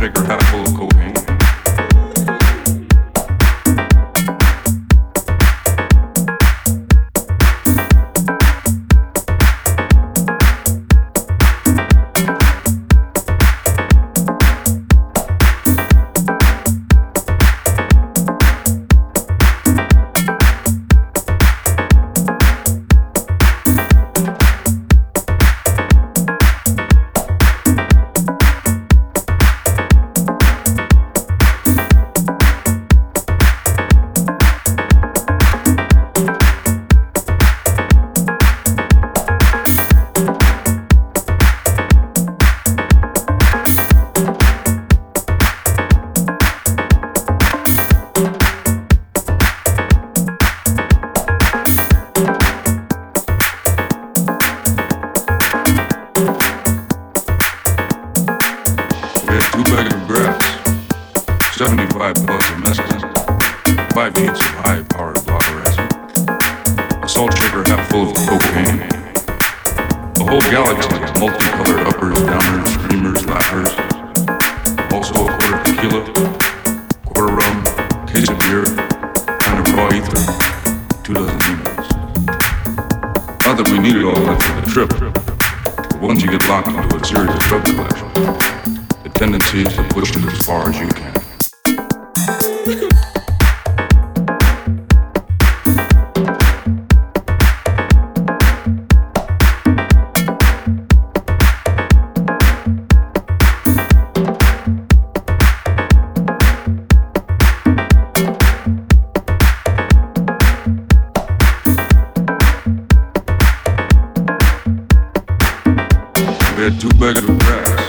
trigger, how to move. Had two bags of grass, 75 bucks of mescaline, five heats of high-powered blocker acid, a salt shaker half full of cocaine, a whole galaxy of multicolored uppers, downers, screamers, laughers, also a quarter tequila, quarter rum, case of beer, and a raw ether, two dozen demons. Not that we needed all that for the trip, but once you get locked into a series of drug collections, tendency to push it as far as you can. Had two bags of